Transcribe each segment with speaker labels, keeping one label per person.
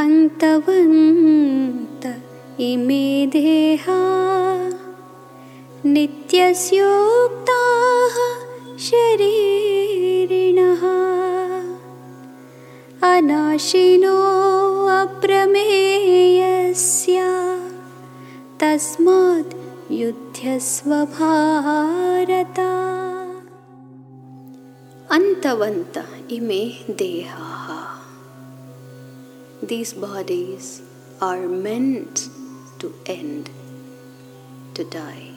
Speaker 1: अन्तवन्त इमे देहा नित्यस्योक्ताः शरीरिणः। अनाशिनो अप्रमेयस्य तस्मात् युध्यस्व भारत अन्तवन्त इमे देहाः These bodies are meant to end, to die.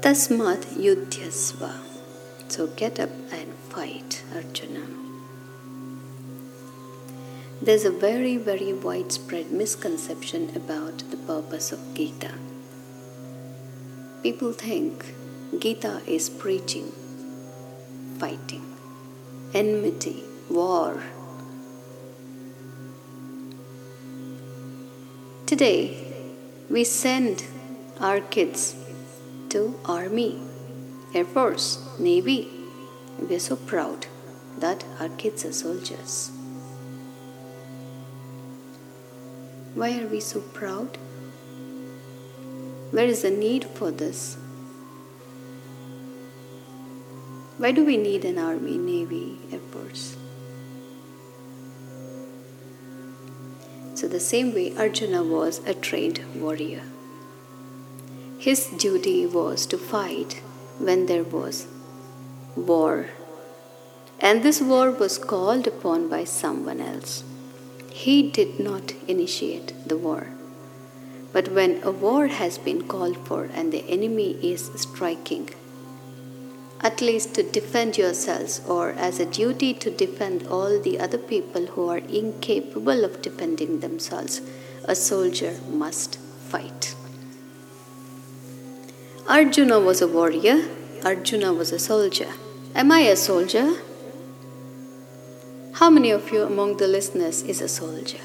Speaker 1: Tasmat yudhyasva. So get up and fight, Arjuna. There's a very, very widespread misconception about the purpose of Gita. People think Gita is preaching, fighting, enmity, war. Today, we send our kids to army, air force, navy. We are so proud that our kids are soldiers. Why are we so proud? Where is the need for this? Why do we need an army, navy, So, the same way Arjuna was a trained warrior. His duty was to fight when there was war. And this war was called upon by someone else. He did not initiate the war. But when a war has been called for and the enemy is striking, at least to defend yourselves or as a duty to defend all the other people who are incapable of defending themselves, a soldier must fight. Arjuna was a warrior, Arjuna was a soldier. Am I a soldier? How many of you among the listeners is a soldier?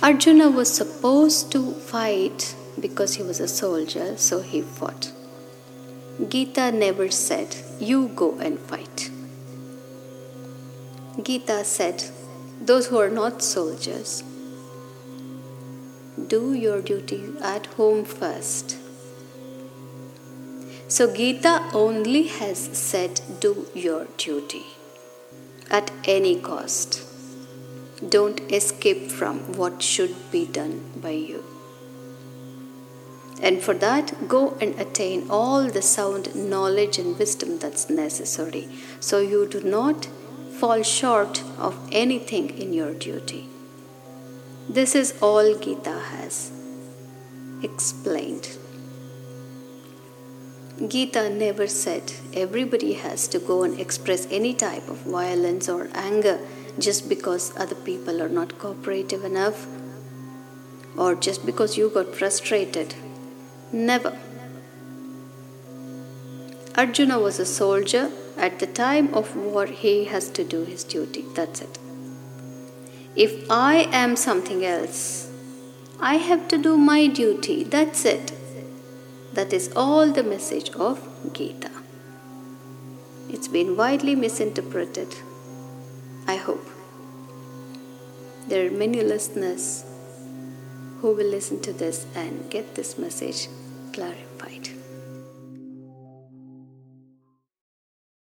Speaker 1: Arjuna was supposed to fight because he was a soldier, so he fought. Gita never said, You go and fight. Gita said, Those who are not soldiers, do your duty at home first. So Gita only has said, Do your duty at any cost. Don't escape from what should be done by you. And for that, go and attain all the sound knowledge and wisdom that's necessary so you do not fall short of anything in your duty. This is all Gita has explained. Gita never said everybody has to go and express any type of violence or anger just because other people are not cooperative enough or just because you got frustrated Never. Arjuna was a soldier. At the time of war, he has to do his duty. That's it. If I am something else, I have to do my duty. That's it. That is all the message of Gita. It's been widely misinterpreted. I hope. There are many listeners who will listen to this and get this message clarified.